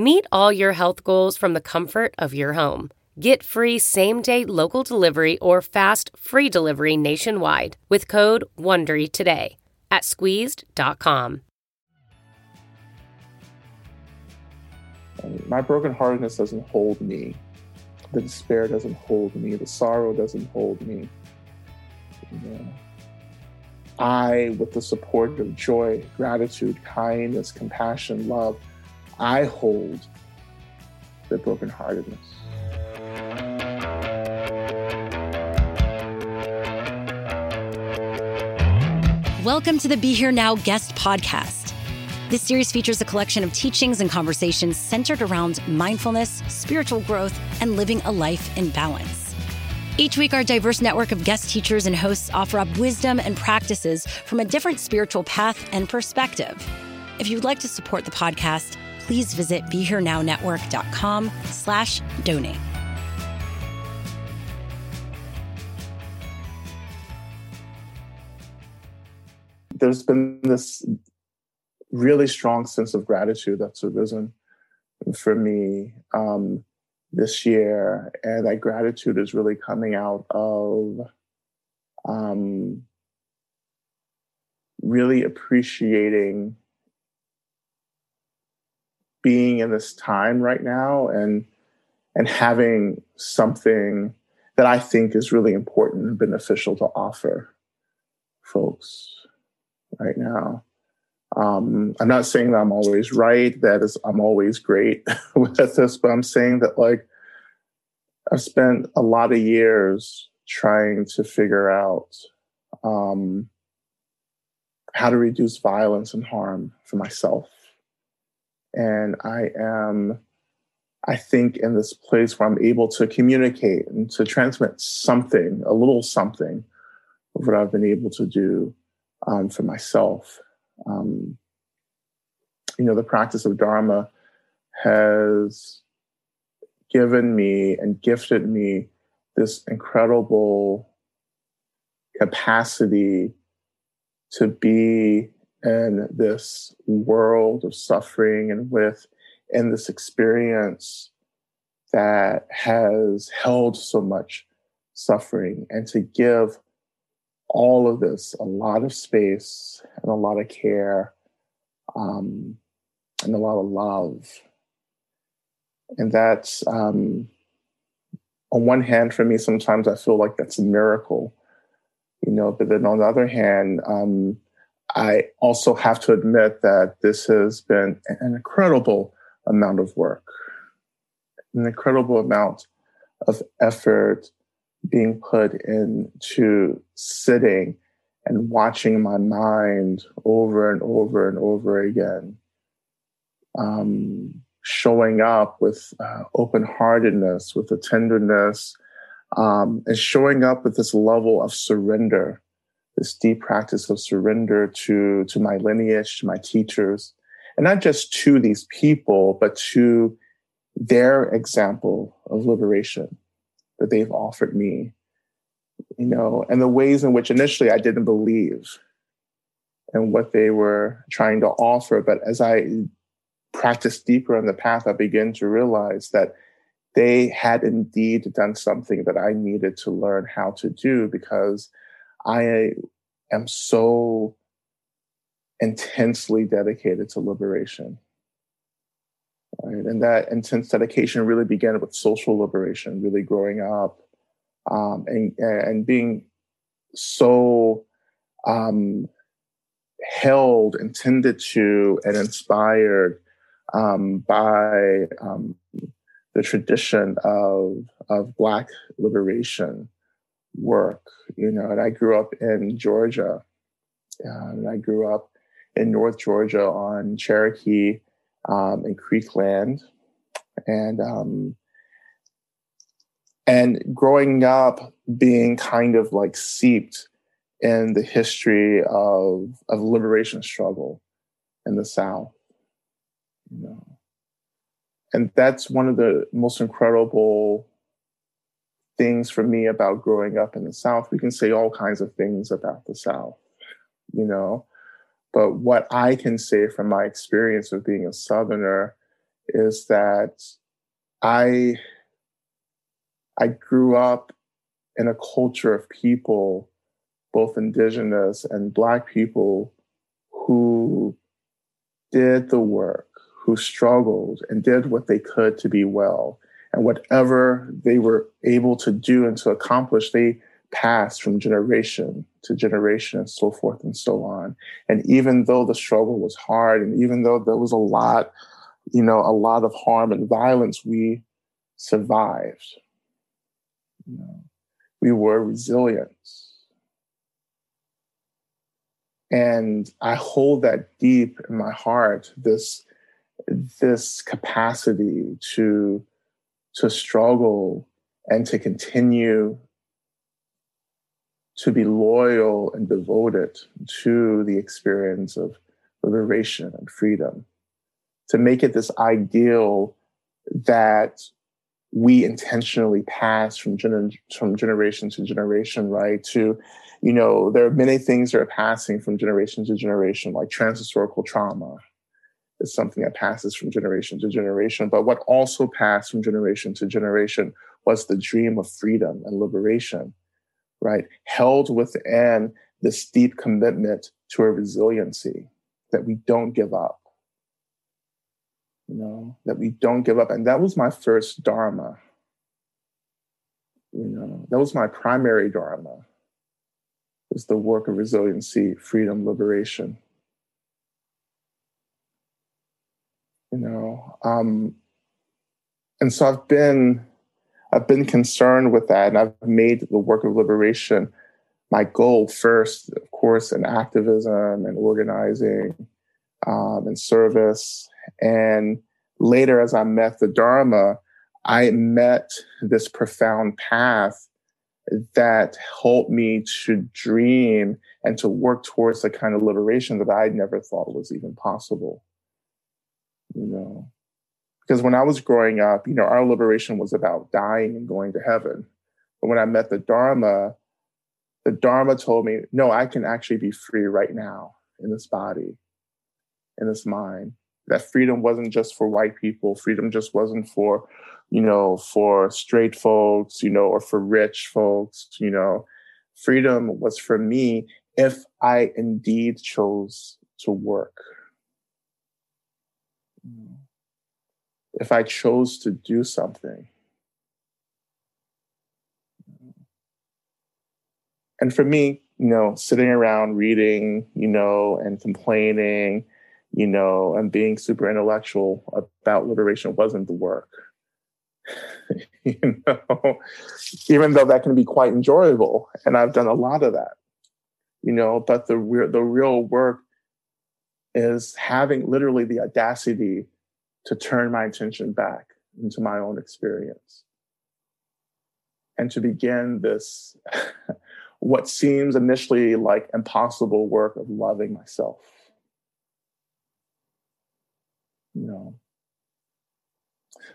Meet all your health goals from the comfort of your home. Get free same day local delivery or fast free delivery nationwide with code WONDERY today at squeezed.com. My brokenheartedness doesn't hold me. The despair doesn't hold me. The sorrow doesn't hold me. I, with the support of joy, gratitude, kindness, compassion, love, I hold the brokenheartedness. Welcome to the Be Here Now guest podcast. This series features a collection of teachings and conversations centered around mindfulness, spiritual growth, and living a life in balance. Each week, our diverse network of guest teachers and hosts offer up wisdom and practices from a different spiritual path and perspective. If you'd like to support the podcast, please visit BeHereNowNetwork.com slash donate. There's been this really strong sense of gratitude that's arisen for me um, this year. And that gratitude is really coming out of um, really appreciating being in this time right now and and having something that I think is really important and beneficial to offer folks right now. Um, I'm not saying that I'm always right, that is I'm always great with this, but I'm saying that like I've spent a lot of years trying to figure out um, how to reduce violence and harm for myself and I am, I think, in this place where I'm able to communicate and to transmit something, a little something of what I've been able to do um, for myself. Um, you know, the practice of Dharma has given me and gifted me this incredible capacity to be in this world of suffering and with in this experience that has held so much suffering and to give all of this a lot of space and a lot of care um, and a lot of love. And that's um, on one hand for me sometimes i feel like that's a miracle you know but then on the other hand um, I also have to admit that this has been an incredible amount of work, an incredible amount of effort being put into sitting and watching my mind over and over and over again, um, showing up with uh, open heartedness, with a tenderness, um, and showing up with this level of surrender this deep practice of surrender to, to my lineage, to my teachers, and not just to these people, but to their example of liberation, that they've offered me, you know, and the ways in which initially I didn't believe and what they were trying to offer. But as I practiced deeper on the path, I began to realize that they had indeed done something that I needed to learn how to do because I am so intensely dedicated to liberation. Right? And that intense dedication really began with social liberation, really growing up um, and, and being so um, held and tended to and inspired um, by um, the tradition of, of Black liberation work. You know, and I grew up in Georgia, and I grew up in North Georgia on Cherokee um, and Creek land, and um, and growing up being kind of like seeped in the history of of liberation struggle in the South, you know, and that's one of the most incredible things for me about growing up in the South. We can say all kinds of things about the South, you know, but what I can say from my experience of being a Southerner is that I I grew up in a culture of people, both indigenous and black people, who did the work, who struggled and did what they could to be well. And whatever they were able to do and to accomplish, they passed from generation to generation and so forth and so on. And even though the struggle was hard and even though there was a lot, you know, a lot of harm and violence, we survived. You know, we were resilient. And I hold that deep in my heart, this, this capacity to, to struggle and to continue to be loyal and devoted to the experience of liberation and freedom, to make it this ideal that we intentionally pass from, gener- from generation to generation, right? To, you know, there are many things that are passing from generation to generation, like transhistorical trauma is something that passes from generation to generation. But what also passed from generation to generation was the dream of freedom and liberation right? Held within this deep commitment to a resiliency that we don't give up. You know, that we don't give up. And that was my first Dharma. You know, that was my primary Dharma. Is the work of resiliency, freedom, liberation. You um, and so I've been I've been concerned with that, and I've made the work of liberation my goal first, of course, in activism and organizing um, and service. And later, as I met the Dharma, I met this profound path that helped me to dream and to work towards the kind of liberation that I never thought was even possible. You know, because when I was growing up, you know, our liberation was about dying and going to heaven. But when I met the Dharma, the Dharma told me, no, I can actually be free right now in this body, in this mind. That freedom wasn't just for white people. Freedom just wasn't for, you know, for straight folks, you know, or for rich folks, you know. Freedom was for me if I indeed chose to work. If I chose to do something. And for me, you know, sitting around reading, you know, and complaining, you know, and being super intellectual about liberation wasn't the work. you know, even though that can be quite enjoyable, and I've done a lot of that, you know, but the real the real work is having literally the audacity to turn my attention back into my own experience. And to begin this what seems initially like impossible work of loving myself. You know.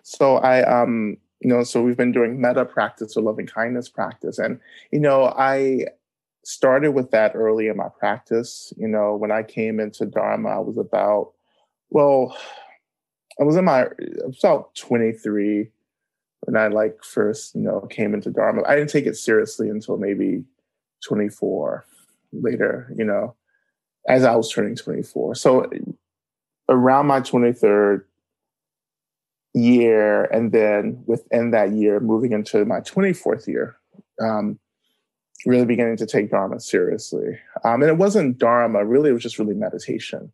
So i um you know, so we've been doing metta practice or loving kindness practice. And, you know, I started with that early in my practice. You know, when I came into Dharma, I was about, well, I was in my, about 23 when I like first, you know, came into Dharma. I didn't take it seriously until maybe 24 later, you know, as I was turning 24. So around my 23rd year, and then within that year, moving into my 24th year, um, really beginning to take Dharma seriously. Um, and it wasn't Dharma, really, it was just really meditation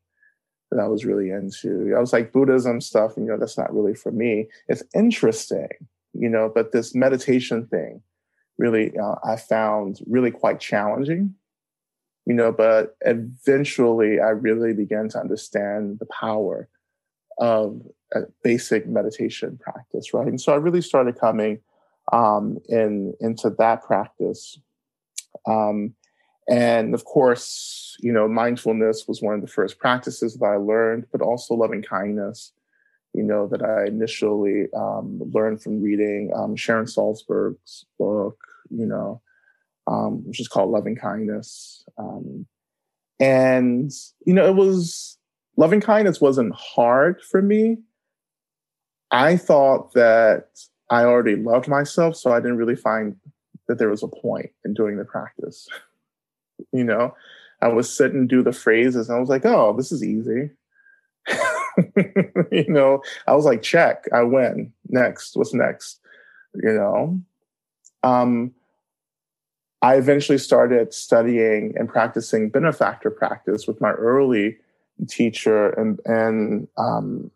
that I was really into. I was like Buddhism stuff, you know, that's not really for me. It's interesting, you know, but this meditation thing really uh, I found really quite challenging, you know, but eventually I really began to understand the power of a basic meditation practice, right? And so I really started coming um, in into that practice. Um, and of course, you know, mindfulness was one of the first practices that I learned, but also loving kindness, you know, that I initially um, learned from reading um, Sharon Salzberg's book, you know, um, which is called Loving Kindness. Um, and, you know, it was, loving kindness wasn't hard for me. I thought that I already loved myself, so I didn't really find that there was a point in doing the practice. you know, I would sit and do the phrases, and I was like, oh, this is easy. you know, I was like, check, I win. Next, what's next? You know, um, I eventually started studying and practicing benefactor practice with my early teacher, and and um,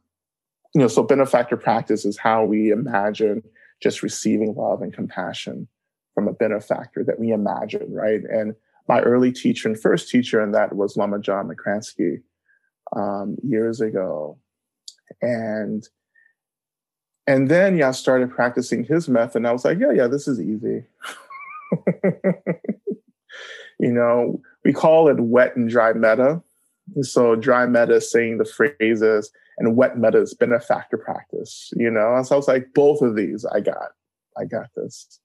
you know, so benefactor practice is how we imagine just receiving love and compassion from a benefactor that we imagine, right? And my early teacher and first teacher in that was Lama John Makransky um, years ago. And and then yeah, I started practicing his method and I was like, yeah, yeah, this is easy. you know, we call it wet and dry metta. So dry metta is saying the phrases and wet metta is benefactor practice, you know? And so I was like, both of these I got. I got this.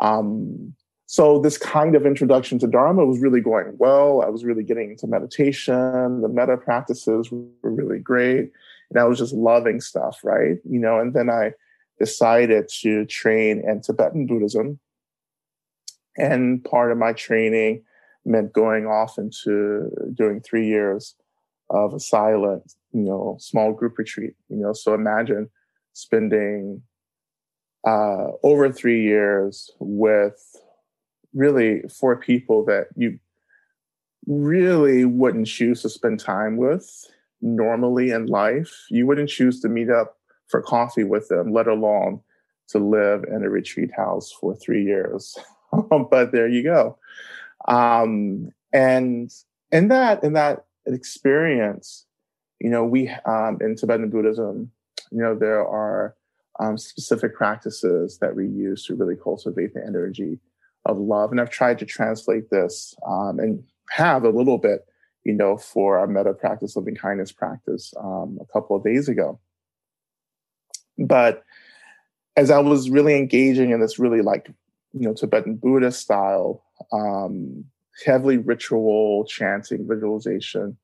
Um, so this kind of introduction to Dharma was really going well. I was really getting into meditation. The metta practices were really great. And I was just loving stuff, right? You know, and then I decided to train in Tibetan Buddhism. And part of my training meant going off into doing three years of a silent, you know, small group retreat. You know, so imagine spending uh, over three years with really four people that you really wouldn't choose to spend time with normally in life. You wouldn't choose to meet up for coffee with them, let alone to live in a retreat house for three years. but there you go. Um, and in that in that experience, you know, we um, in Tibetan Buddhism, you know, there are um, specific practices that we use to really cultivate the energy of love. And I've tried to translate this um, and have a little bit, you know, for our metta practice, loving kindness practice um, a couple of days ago. But as I was really engaging in this really like, you know, Tibetan Buddhist style, um, heavily ritual, chanting, visualization,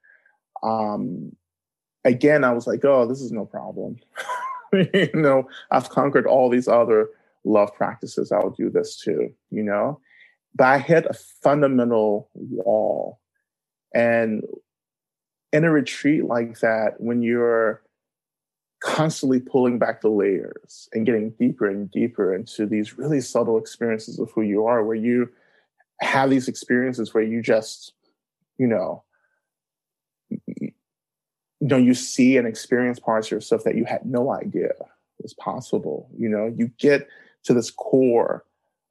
um, again, I was like, oh, this is no problem. you know, I've conquered all these other love practices, I'll do this too, you know? But I hit a fundamental wall. And in a retreat like that, when you're constantly pulling back the layers and getting deeper and deeper into these really subtle experiences of who you are, where you have these experiences where you just, you know, know, you see and experience parts of yourself that you had no idea was possible. You know, you get to this core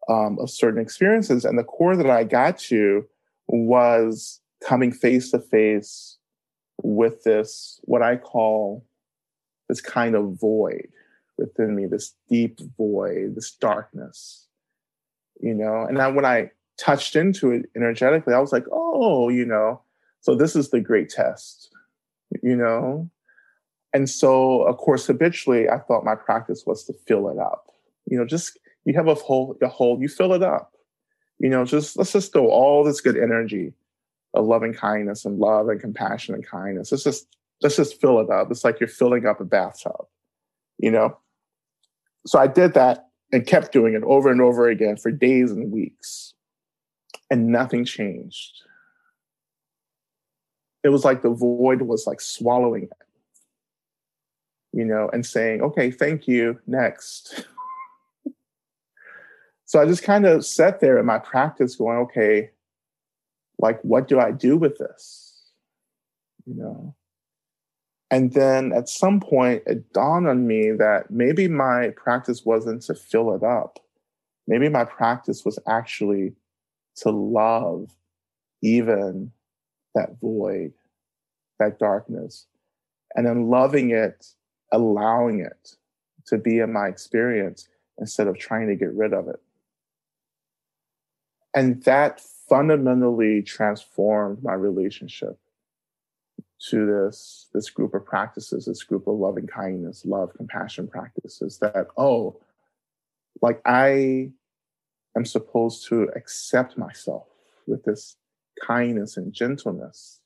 um, of certain experiences. And the core that I got to was coming face to face with this, what I call this kind of void within me, this deep void, this darkness, you know. And then when I touched into it energetically, I was like, oh, you know, so this is the great test, you know. And so, of course, habitually, I thought my practice was to fill it up You know, just you have a hole, a hole, you fill it up. You know, just let's just throw all this good energy of loving kindness and love and compassion and kindness. Let's just let's just fill it up. It's like you're filling up a bathtub, you know? So I did that and kept doing it over and over again for days and weeks. And nothing changed. It was like the void was like swallowing it, you know, and saying, okay, thank you, next. so I just kind of sat there in my practice going, okay, like, what do I do with this? You know? And then at some point, it dawned on me that maybe my practice wasn't to fill it up. Maybe my practice was actually to love even that void, that darkness, and then loving it, allowing it to be in my experience instead of trying to get rid of it. And that fundamentally transformed my relationship to this this group of practices this group of loving kindness love compassion practices that oh like i am supposed to accept myself with this kindness and gentleness.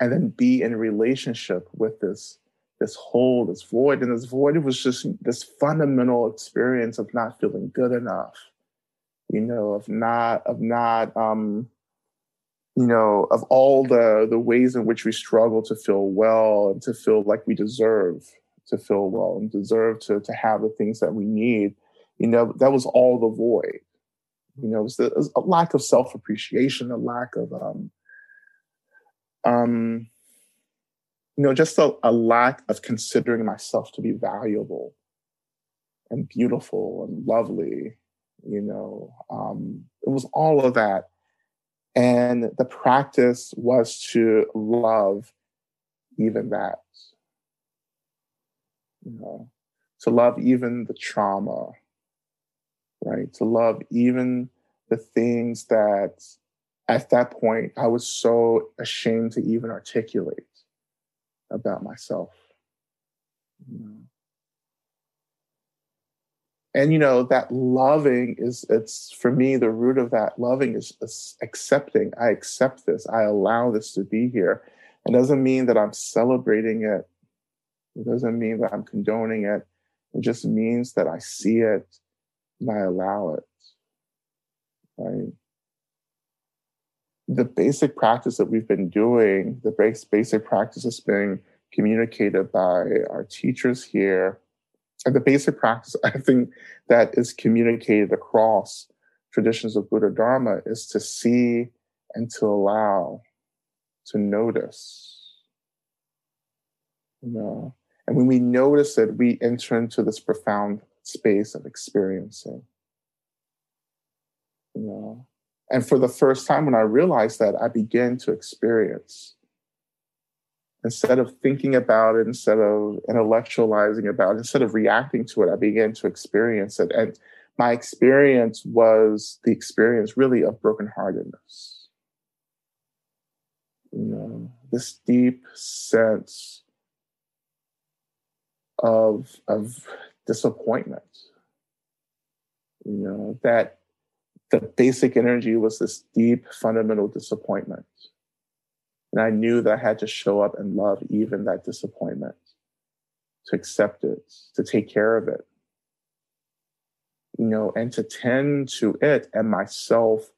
And then be in relationship with this this hole this void. And this void it was just this fundamental experience of not feeling good enough you know of not of not um you know, of all the the ways in which we struggle to feel well and to feel like we deserve to feel well and deserve to to have the things that we need, you know, that was all the void. You know, it was, a lack of self appreciation, a lack of um, um, you know, just a, a lack of considering myself to be valuable and beautiful and lovely. You know, um, it was all of that and the practice was to love even that. You know, to love even the trauma, right? To love even the things that at that point I was so ashamed to even articulate about myself. And you know that loving is it's for me the root of that loving is, is, accepting. I accept this. I allow this to be here. It doesn't mean that i'm celebrating it. It doesn't mean that i'm condoning it. It just means that i see it and i allow it. Right? The basic practice that we've been doing the basic practice that's being communicated by our teachers here and the basic practice I think that is communicated across traditions of Buddha Dharma is to see and to allow, to notice. You know, and when we notice it, we enter into this profound space of experiencing. You know, and for the first time when I realized that, I began to experience instead of thinking about it, instead of intellectualizing about it, instead of reacting to it, I began to experience it. And my experience was the experience really of brokenheartedness. You know, this deep sense of, of disappointment. You know, that the basic energy was this deep fundamental disappointment and I knew that I had to show up and love even that disappointment, to accept it, to take care of it, you know, and to tend to it and myself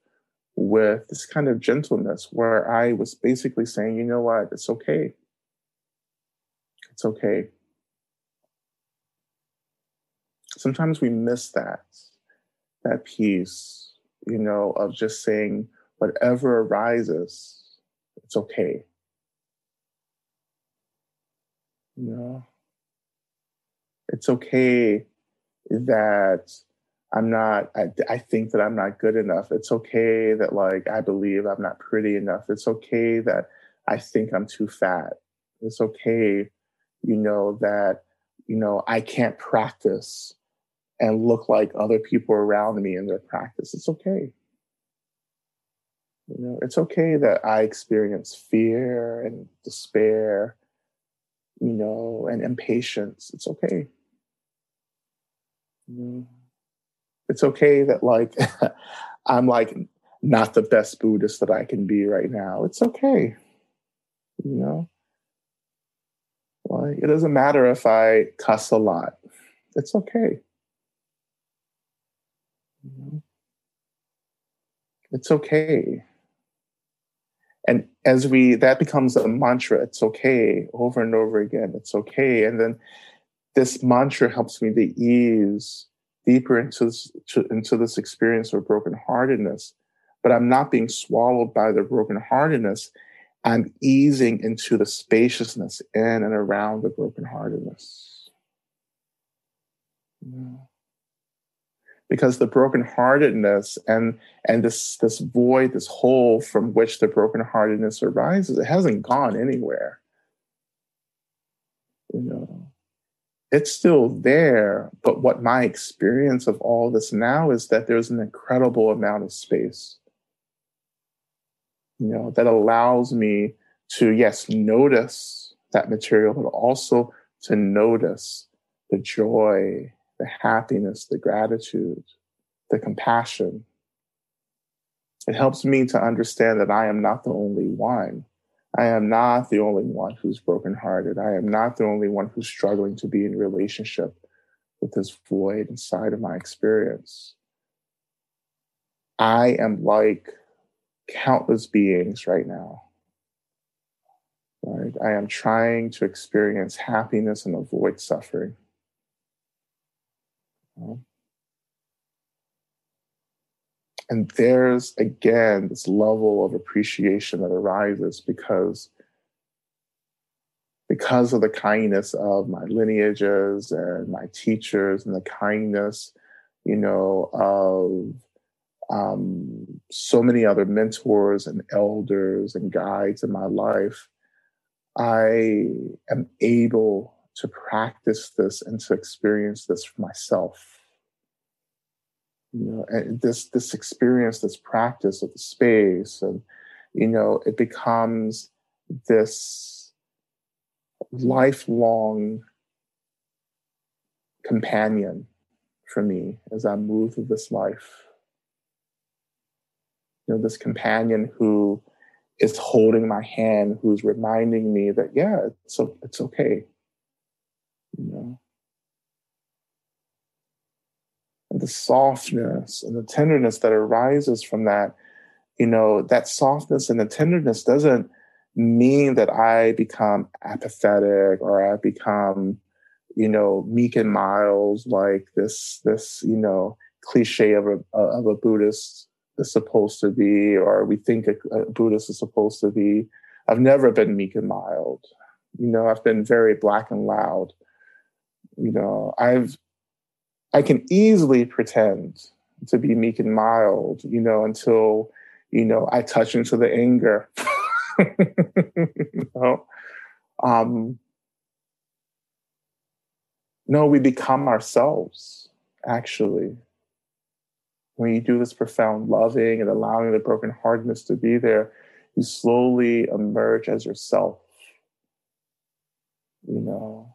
with this kind of gentleness where I was basically saying, you know what, it's okay. It's okay. Sometimes we miss that, that piece, you know, of just saying, whatever arises, it's okay. You know, it's okay that I'm not, I, I think that I'm not good enough. It's okay that, like, I believe I'm not pretty enough. It's okay that I think I'm too fat. It's okay, you know, that, you know, I can't practice and look like other people around me in their practice. It's okay. You know, it's okay that I experience fear and despair, you know, and impatience. It's okay. It's okay that like I'm like not the best Buddhist that I can be right now. It's okay. You know? Like it doesn't matter if I cuss a lot. It's okay. Know? It's okay. And as we that becomes a mantra, it's okay over and over again. It's okay. And then this mantra helps me to ease deeper into this, to, into this experience of brokenheartedness. But I'm not being swallowed by the brokenheartedness. I'm easing into the spaciousness in and around the brokenheartedness. Yeah. Because the brokenheartedness and and this this void, this hole from which the brokenheartedness arises, it hasn't gone anywhere. You know, it's still there. But what my experience of all this now is that there's an incredible amount of space, you know, that allows me to, yes, notice that material, but also to notice the joy, the happiness, the gratitude, the compassion. It helps me to understand that I am not the only one I am not the only one who's brokenhearted. I am not the only one who's struggling to be in relationship with this void inside of my experience. I am like countless beings right now. Right? I am trying to experience happiness and avoid suffering. And there's again this level of appreciation that arises because because of the kindness of my lineages and my teachers and the kindness, you know, of um, so many other mentors and elders and guides in my life, I am able to practice this and to experience this for myself. You know and this this experience this practice of the space and you know it becomes this lifelong companion for me as i move through this life. You know this companion who is holding my hand who's reminding me that yeah it's it's okay you know the softness and the tenderness that arises from that, you know, that softness and the tenderness doesn't mean that I become apathetic or I become, you know, meek and mild like this, this, you know, cliche of a, of a Buddhist is supposed to be, or we think a, a Buddhist is supposed to be. I've never been meek and mild. You know, I've been very black and loud. You know, I've I can easily pretend to be meek and mild, you know, until, you know, I touch into the anger. you know? Um, no, we become ourselves, actually. When you do this profound loving and allowing the brokenheartedness to be there, you slowly emerge as yourself. You know,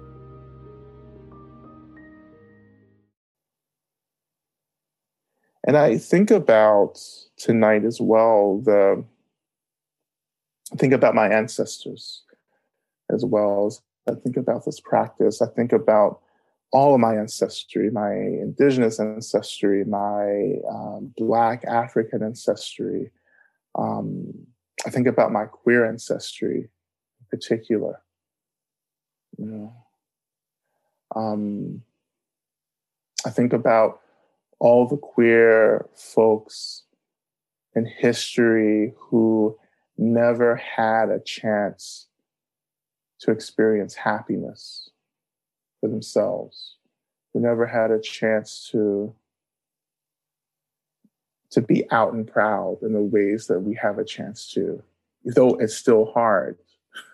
And I think about tonight as well, the I think about my ancestors as well as I think about this practice. I think about all of my ancestry, my indigenous ancestry, my um, Black African ancestry. Um, I think about my queer ancestry in particular. You know, um, I think about all the queer folks in history who never had a chance to experience happiness for themselves, who never had a chance to to be out and proud in the ways that we have a chance to, though it's still hard,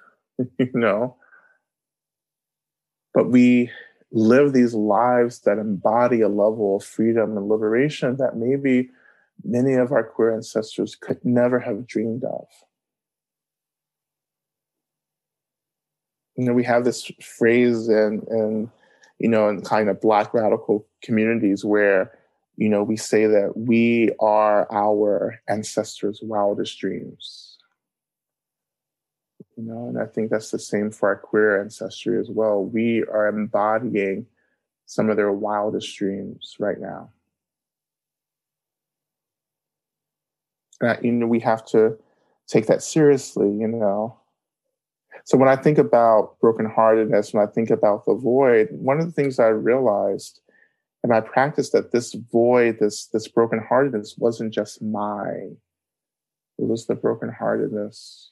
you know. But we live these lives that embody a level of freedom and liberation that maybe many of our queer ancestors could never have dreamed of. You know, we have this phrase in, in you know, in kind of Black radical communities where, you know, we say that we are our ancestors' wildest dreams. You know, and I think that's the same for our queer ancestry as well. We are embodying some of their wildest dreams right now. And, you know, we have to take that seriously, you know. So when I think about brokenheartedness, when I think about the void, one of the things I realized and i practiced that this void, this this brokenheartedness wasn't just mine. It was the brokenheartedness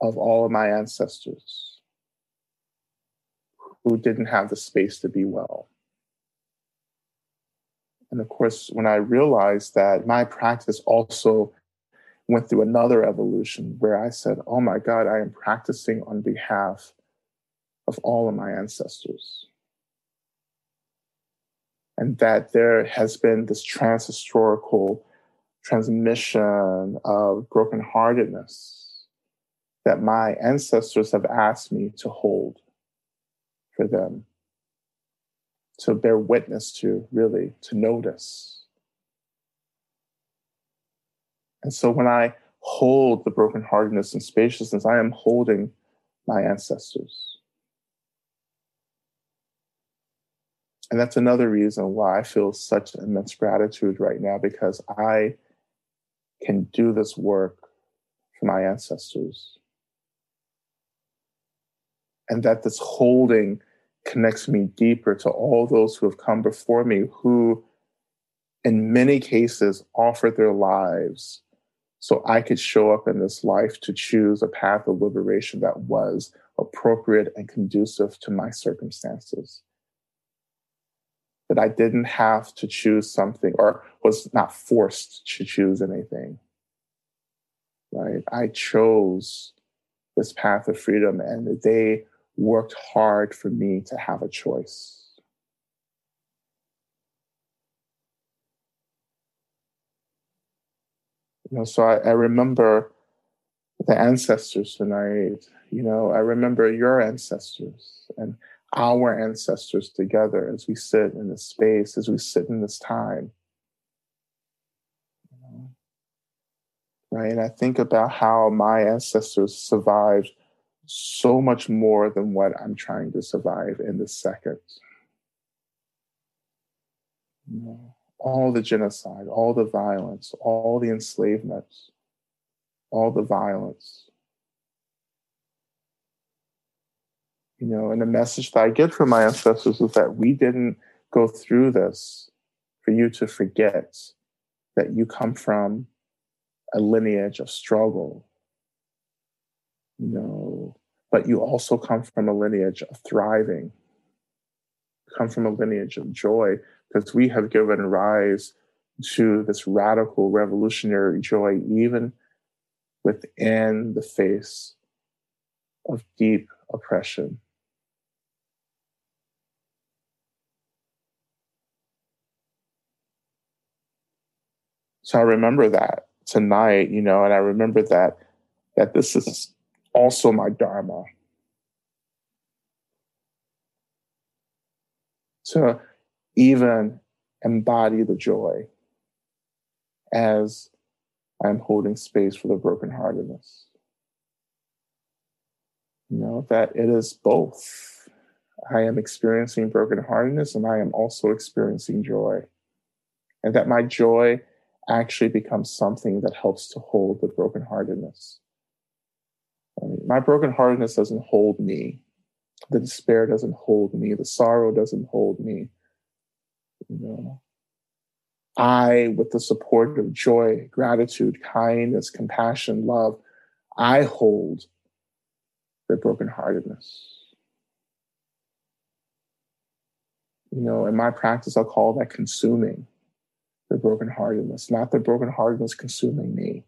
of all of my ancestors who didn't have the space to be well. And of course, when I realized that my practice also went through another evolution where I said, oh my God, I am practicing on behalf of all of my ancestors. And that there has been this transhistorical transmission of brokenheartedness that my ancestors have asked me to hold for them, to bear witness to, really, to notice. And so when I hold the brokenheartedness and spaciousness, I am holding my ancestors. And that's another reason why I feel such immense gratitude right now because I can do this work for my ancestors. And that this holding connects me deeper to all those who have come before me who, in many cases, offered their lives so I could show up in this life to choose a path of liberation that was appropriate and conducive to my circumstances. That I didn't have to choose something or was not forced to choose anything. Right? I chose this path of freedom and they worked hard for me to have a choice. You know, so I, I remember the ancestors tonight. You know, I remember your ancestors and our ancestors together as we sit in this space, as we sit in this time. Right? And I think about how my ancestors survived so much more than what I'm trying to survive in this second. All the genocide, all the violence, all the enslavement, all the violence. You know, and the message that I get from my ancestors is that we didn't go through this for you to forget that you come from a lineage of struggle. You know, but you also come from a lineage of thriving, come from a lineage of joy because we have given rise to this radical revolutionary joy, even within the face of deep oppression. So I remember that tonight, you know, and I remember that that this is also my dharma. To even embody the joy as I'm holding space for the brokenheartedness. You know, that it is both. I am experiencing brokenheartedness and I am also experiencing joy. And that my joy actually becomes something that helps to hold the brokenheartedness. I mean, my brokenheartedness doesn't hold me. The despair doesn't hold me. The sorrow doesn't hold me. You know, I, with the support of joy, gratitude, kindness, compassion, love, I hold the brokenheartedness. You know, in my practice, I'll call that consuming the brokenheartedness, not the brokenheartedness consuming me.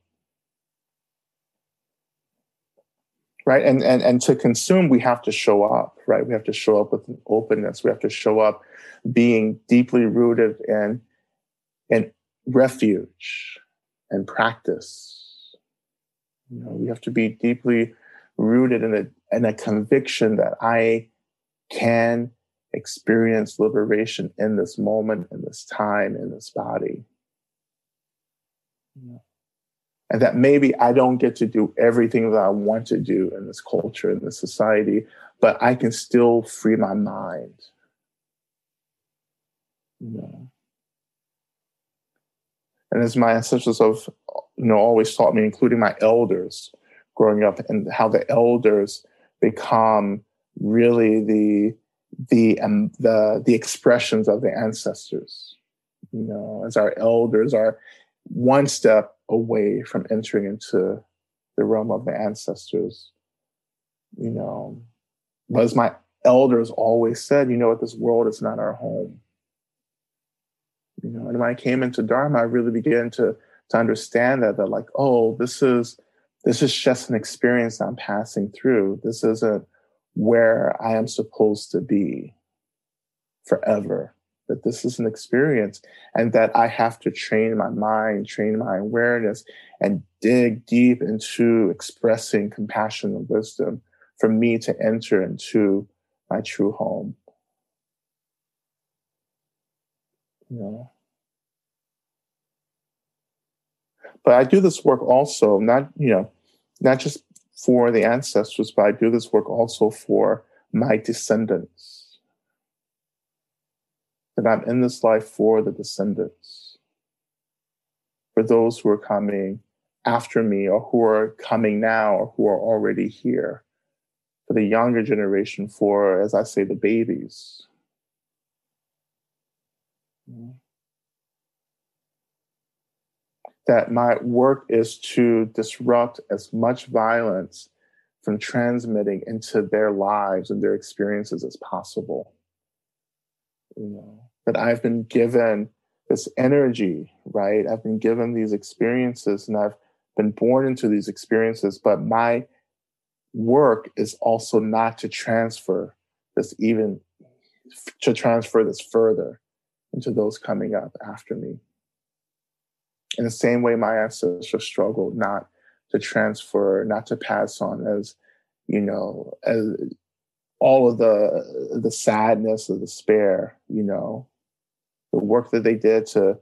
Right. And, and and to consume, we have to show up, right? We have to show up with an openness. We have to show up being deeply rooted in, in refuge and practice. You know, we have to be deeply rooted in a in a conviction that I can experience liberation in this moment, in this time, in this body. And that maybe I don't get to do everything that I want to do in this culture, in this society, but I can still free my mind. Know. And as my ancestors have, you know, always taught me, including my elders growing up, and how the elders become really the the um, the the expressions of the ancestors. You know, as our elders are one step away from entering into the realm of the ancestors. You know, but as my elders always said, you know what, this world is not our home. You know, and when I came into Dharma, I really began to to understand that that like, oh, this is this is just an experience I'm passing through. This isn't where I am supposed to be forever. That this is an experience and that I have to train my mind, train my awareness, and dig deep into expressing compassion and wisdom for me to enter into my true home. Know. But I do this work also, not, you know, not just for the ancestors, but I do this work also for my descendants. That I'm in this life for the descendants, for those who are coming after me or who are coming now or who are already here, for the younger generation, for, as I say, the babies. that my work is to disrupt as much violence from transmitting into their lives and their experiences as possible. You know, that I've been given this energy, right? I've been given these experiences and I've been born into these experiences, but my work is also not to transfer this even to transfer this further into those coming up after me in the same way my ancestors struggled not to transfer, not to pass on as, you know, as all of the the sadness, the despair, you know, the work that they did to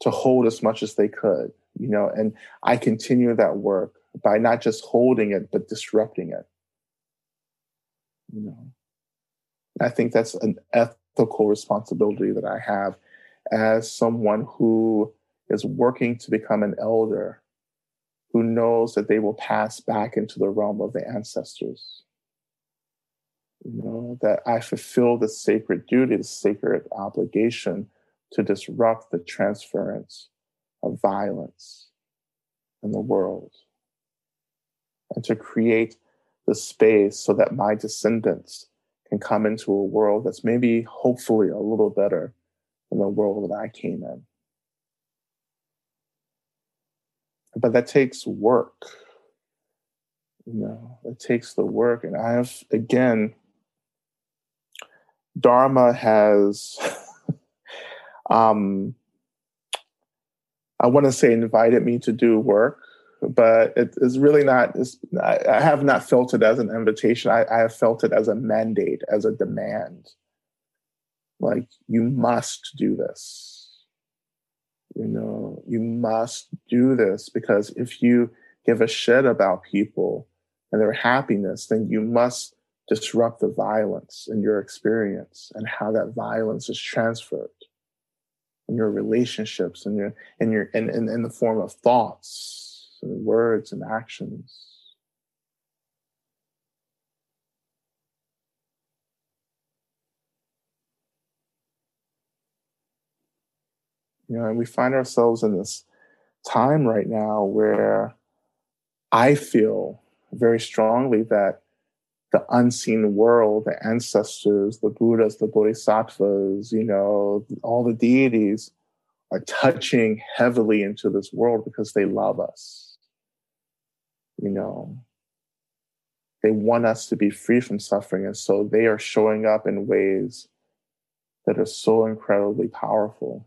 to hold as much as they could, you know, and I continue that work by not just holding it, but disrupting it. You know. I think that's an ethical responsibility that I have as someone who is working to become an elder who knows that they will pass back into the realm of the ancestors. You know, that I fulfill the sacred duty, the sacred obligation to disrupt the transference of violence in the world and to create the space so that my descendants can come into a world that's maybe hopefully a little better than the world that I came in. but that takes work. You know, it takes the work. And I have, again, Dharma has, um, I want to say invited me to do work, but it is really not, I, I, have not felt it as an invitation. I, I have felt it as a mandate, as a demand. Like, you must do this you know, you must do this because if you give a shit about people and their happiness, then you must disrupt the violence in your experience and how that violence is transferred in your relationships and your in your in, in, in the form of thoughts and words and actions. You know, and we find ourselves in this time right now where I feel very strongly that the unseen world, the ancestors, the Buddhas, the Bodhisattvas, you know, all the deities are touching heavily into this world because they love us. You know, they want us to be free from suffering. And so they are showing up in ways that are so incredibly powerful.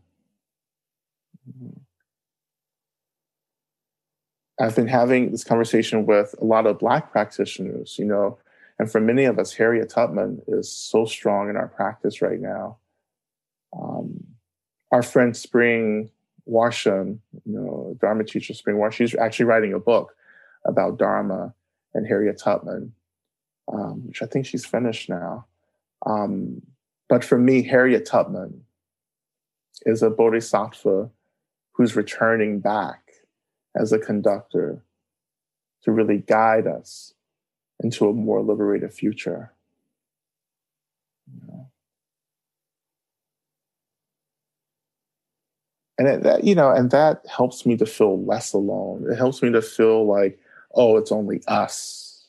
I've been having this conversation with a lot of Black practitioners, you know, and for many of us, Harriet Tubman is so strong in our practice right now. Um, our friend Spring Washam, you know, Dharma teacher Spring Washam, she's actually writing a book about Dharma and Harriet Tubman, um, which I think she's finished now. Um, but for me, Harriet Tubman is a bodhisattva who's returning back as a conductor to really guide us into a more liberated future. And that, you know, and that helps me to feel less alone. It helps me to feel like, oh, it's only us,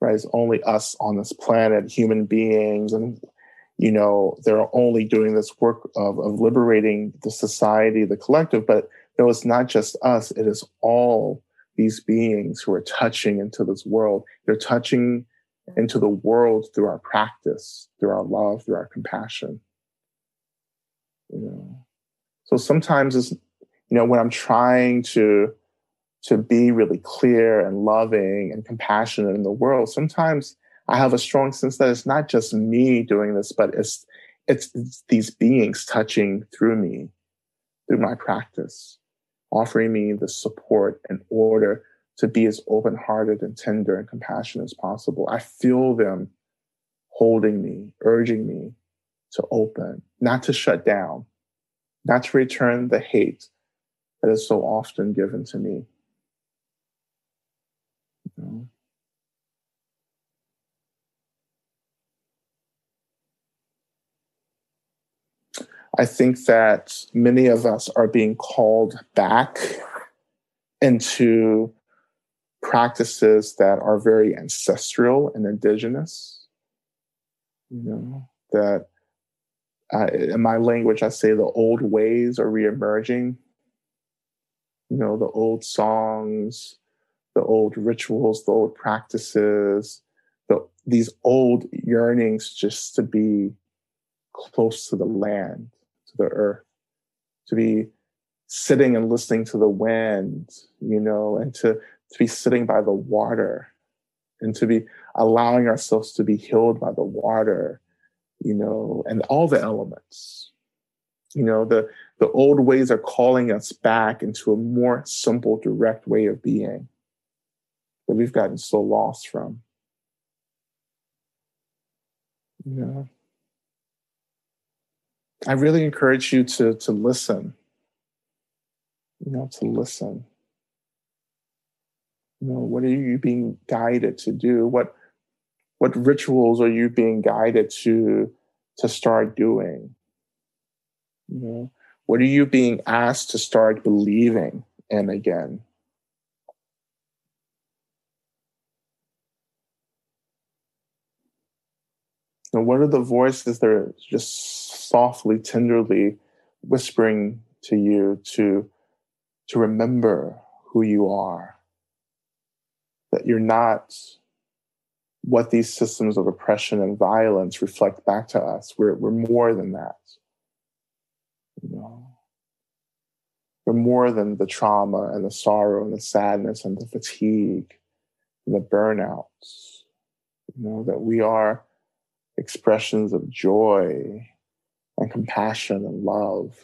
right? It's only us on this planet, human beings, and you know, they're only doing this work of, of liberating the society, the collective. But no, it's not just us; it is all these beings who are touching into this world. They're touching into the world through our practice, through our love, through our compassion. You know. So sometimes it's, you know, when I'm trying to to be really clear and loving and compassionate in the world, sometimes I have a strong sense that it's not just me doing this, but it's it's, it's these beings touching through me, through my practice offering me the support in order to be as open hearted and tender and compassionate as possible. I feel them holding me, urging me to open, not to shut down, not to return the hate that is so often given to me. You know? I think that many of us are being called back into practices that are very ancestral and indigenous. You know, that uh, in my language, I say the old ways are reemerging. You know, the old songs, the old rituals, the old practices, the, these old yearnings just to be close to the land the earth, to be sitting and listening to the wind, you know, and to, to be sitting by the water and to be allowing ourselves to be healed by the water, you know, and all the elements. You know, the, the old ways are calling us back into a more simple, direct way of being that we've gotten so lost from. You know? I really encourage you to to listen. You know, to listen. You know, what are you being guided to do? What what rituals are you being guided to to start doing? You know, what are you being asked to start believing in again? And what are the voices that are just softly, tenderly whispering to you to, to remember who you are? That you're not what these systems of oppression and violence reflect back to us. We're, we're more than that. You know? We're more than the trauma and the sorrow and the sadness and the fatigue and the burnouts. You know, that we are expressions of joy and compassion and love.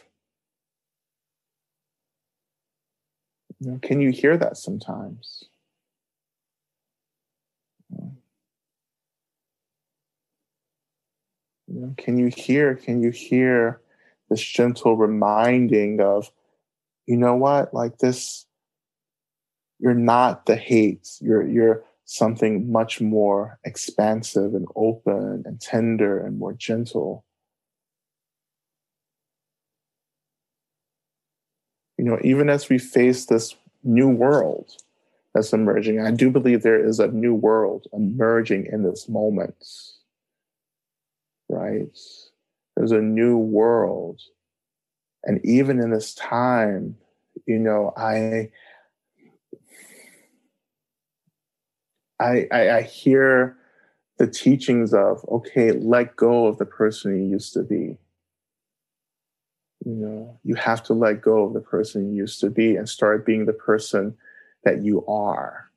Can you hear that sometimes? Can you hear? Can you hear this gentle reminding of, you know what, like this, you're not the hate. You're you're something much more expansive and open and tender and more gentle. You know, even as we face this new world that's emerging, I do believe there is a new world emerging in this moment. Right? There's a new world. And even in this time, you know, I I, I, I hear the teachings of okay, let go of the person you used to be. You know, you have to let go of the person you used to be and start being the person that you are.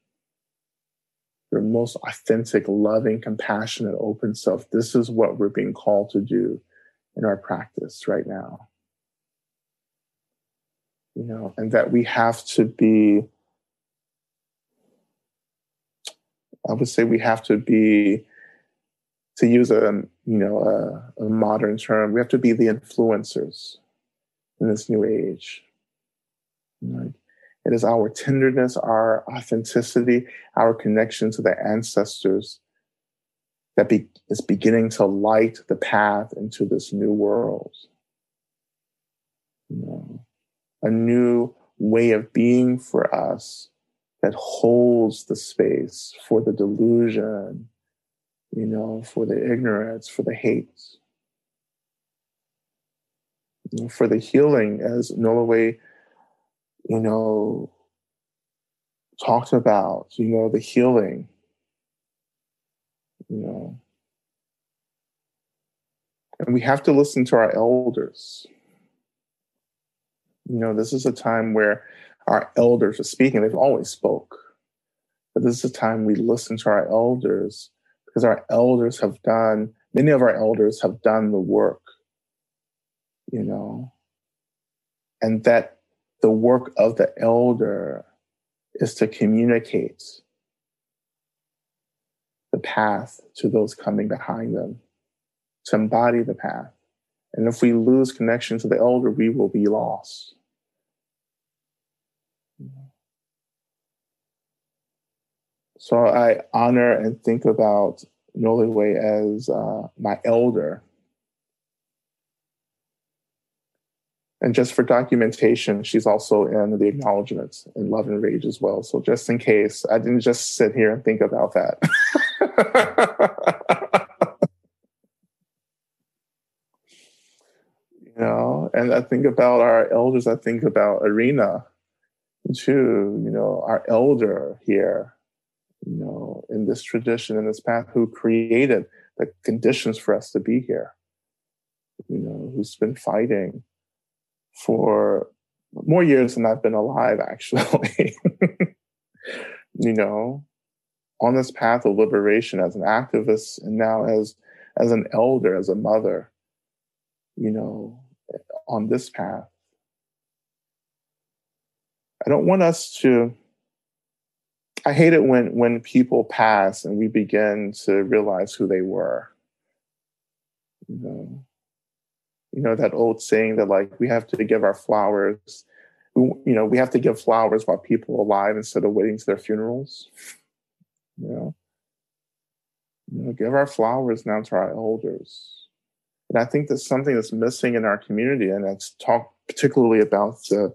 Your most authentic, loving, compassionate, open self. This is what we're being called to do in our practice right now. You know, and that we have to be I would say we have to be, to use a you know a, a modern term, we have to be the influencers in this new age. Right? It is our tenderness, our authenticity, our connection to the ancestors that be, is beginning to light the path into this new world. You know, a new way of being for us that holds the space for the delusion, you know, for the ignorance, for the hate, for the healing, as Noliwe, you know, talked about, you know, the healing, you know. And we have to listen to our elders. You know, this is a time where our elders are speaking. They've always spoke. But this is a time we listen to our elders because our elders have done, many of our elders have done the work, you know, and that the work of the elder is to communicate the path to those coming behind them, to embody the path. And if we lose connection to the elder, we will be lost. So I honor and think about Noliwe as uh, my elder. And just for documentation, she's also in the acknowledgments in Love and Rage as well. So just in case, I didn't just sit here and think about that. you know, and I think about our elders, I think about Arena too, you know, our elder here you know, in this tradition, in this path, who created the conditions for us to be here, you know, who's been fighting for more years than I've been alive, actually. you know, on this path of liberation as an activist and now as as an elder, as a mother, you know, on this path. I don't want us to I hate it when when people pass and we begin to realize who they were. You know, you know that old saying that like we have to give our flowers. You know, we have to give flowers while people are alive instead of waiting to their funerals. You know, you know, give our flowers now to our elders. And I think that's something that's missing in our community, and that's talk particularly about the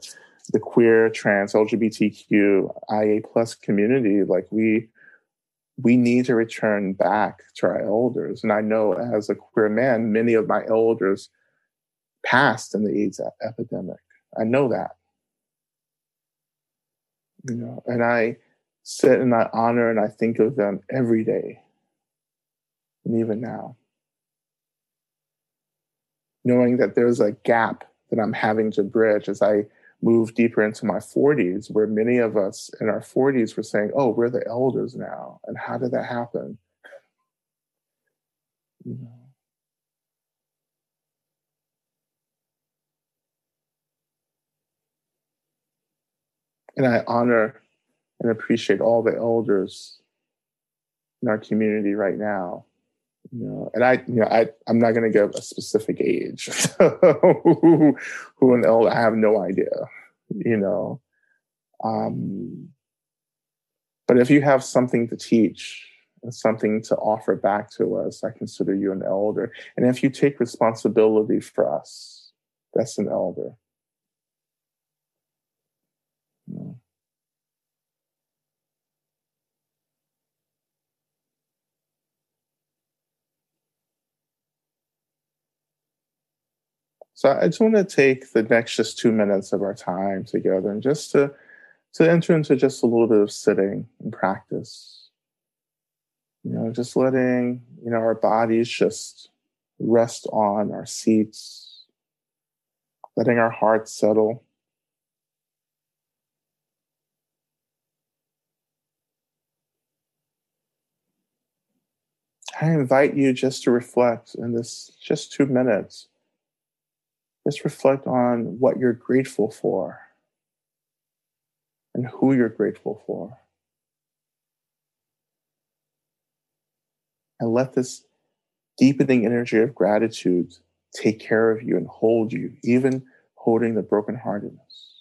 the queer, trans, LGBTQ, IA plus community, like we we need to return back to our elders. And I know as a queer man, many of my elders passed in the AIDS epidemic. I know that. You know, and I sit and I honor and I think of them every day. And even now. Knowing that there's a gap that I'm having to bridge as I move deeper into my 40s, where many of us in our 40s were saying, Oh, we're the elders now. And how did that happen? And I honor and appreciate all the elders in our community right now, You know, and I, you know, I, I'm not going to give a specific age who, who an elder. I have no idea. You know, um, but if you have something to teach and something to offer back to us, I consider you an elder. And if you take responsibility for us, that's an elder. So I just want to take the next just two minutes of our time together and just to to enter into just a little bit of sitting and practice. You know, just letting, you know, our bodies just rest on our seats, letting our hearts settle. I invite you just to reflect in this just two minutes just reflect on what you're grateful for and who you're grateful for. And let this deepening energy of gratitude take care of you and hold you, even holding the brokenheartedness.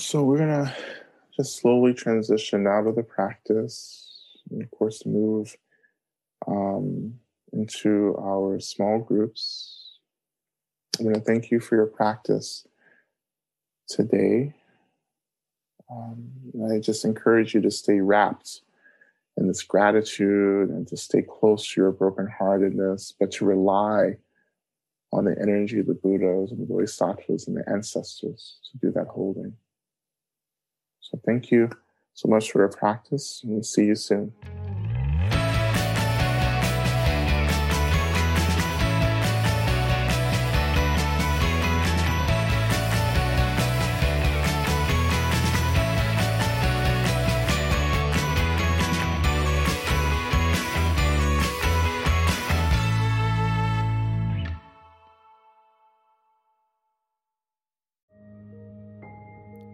So we're to just slowly transition out of the practice and, of course, move um, into our small groups. I'm to thank you for your practice today. Um, I just encourage you to stay wrapped in this gratitude and to stay close to your brokenheartedness, but to rely on the energy of the Buddhas and the Bodhisattvas and the ancestors to do that holding. So thank you so much for your practice and we'll see you soon.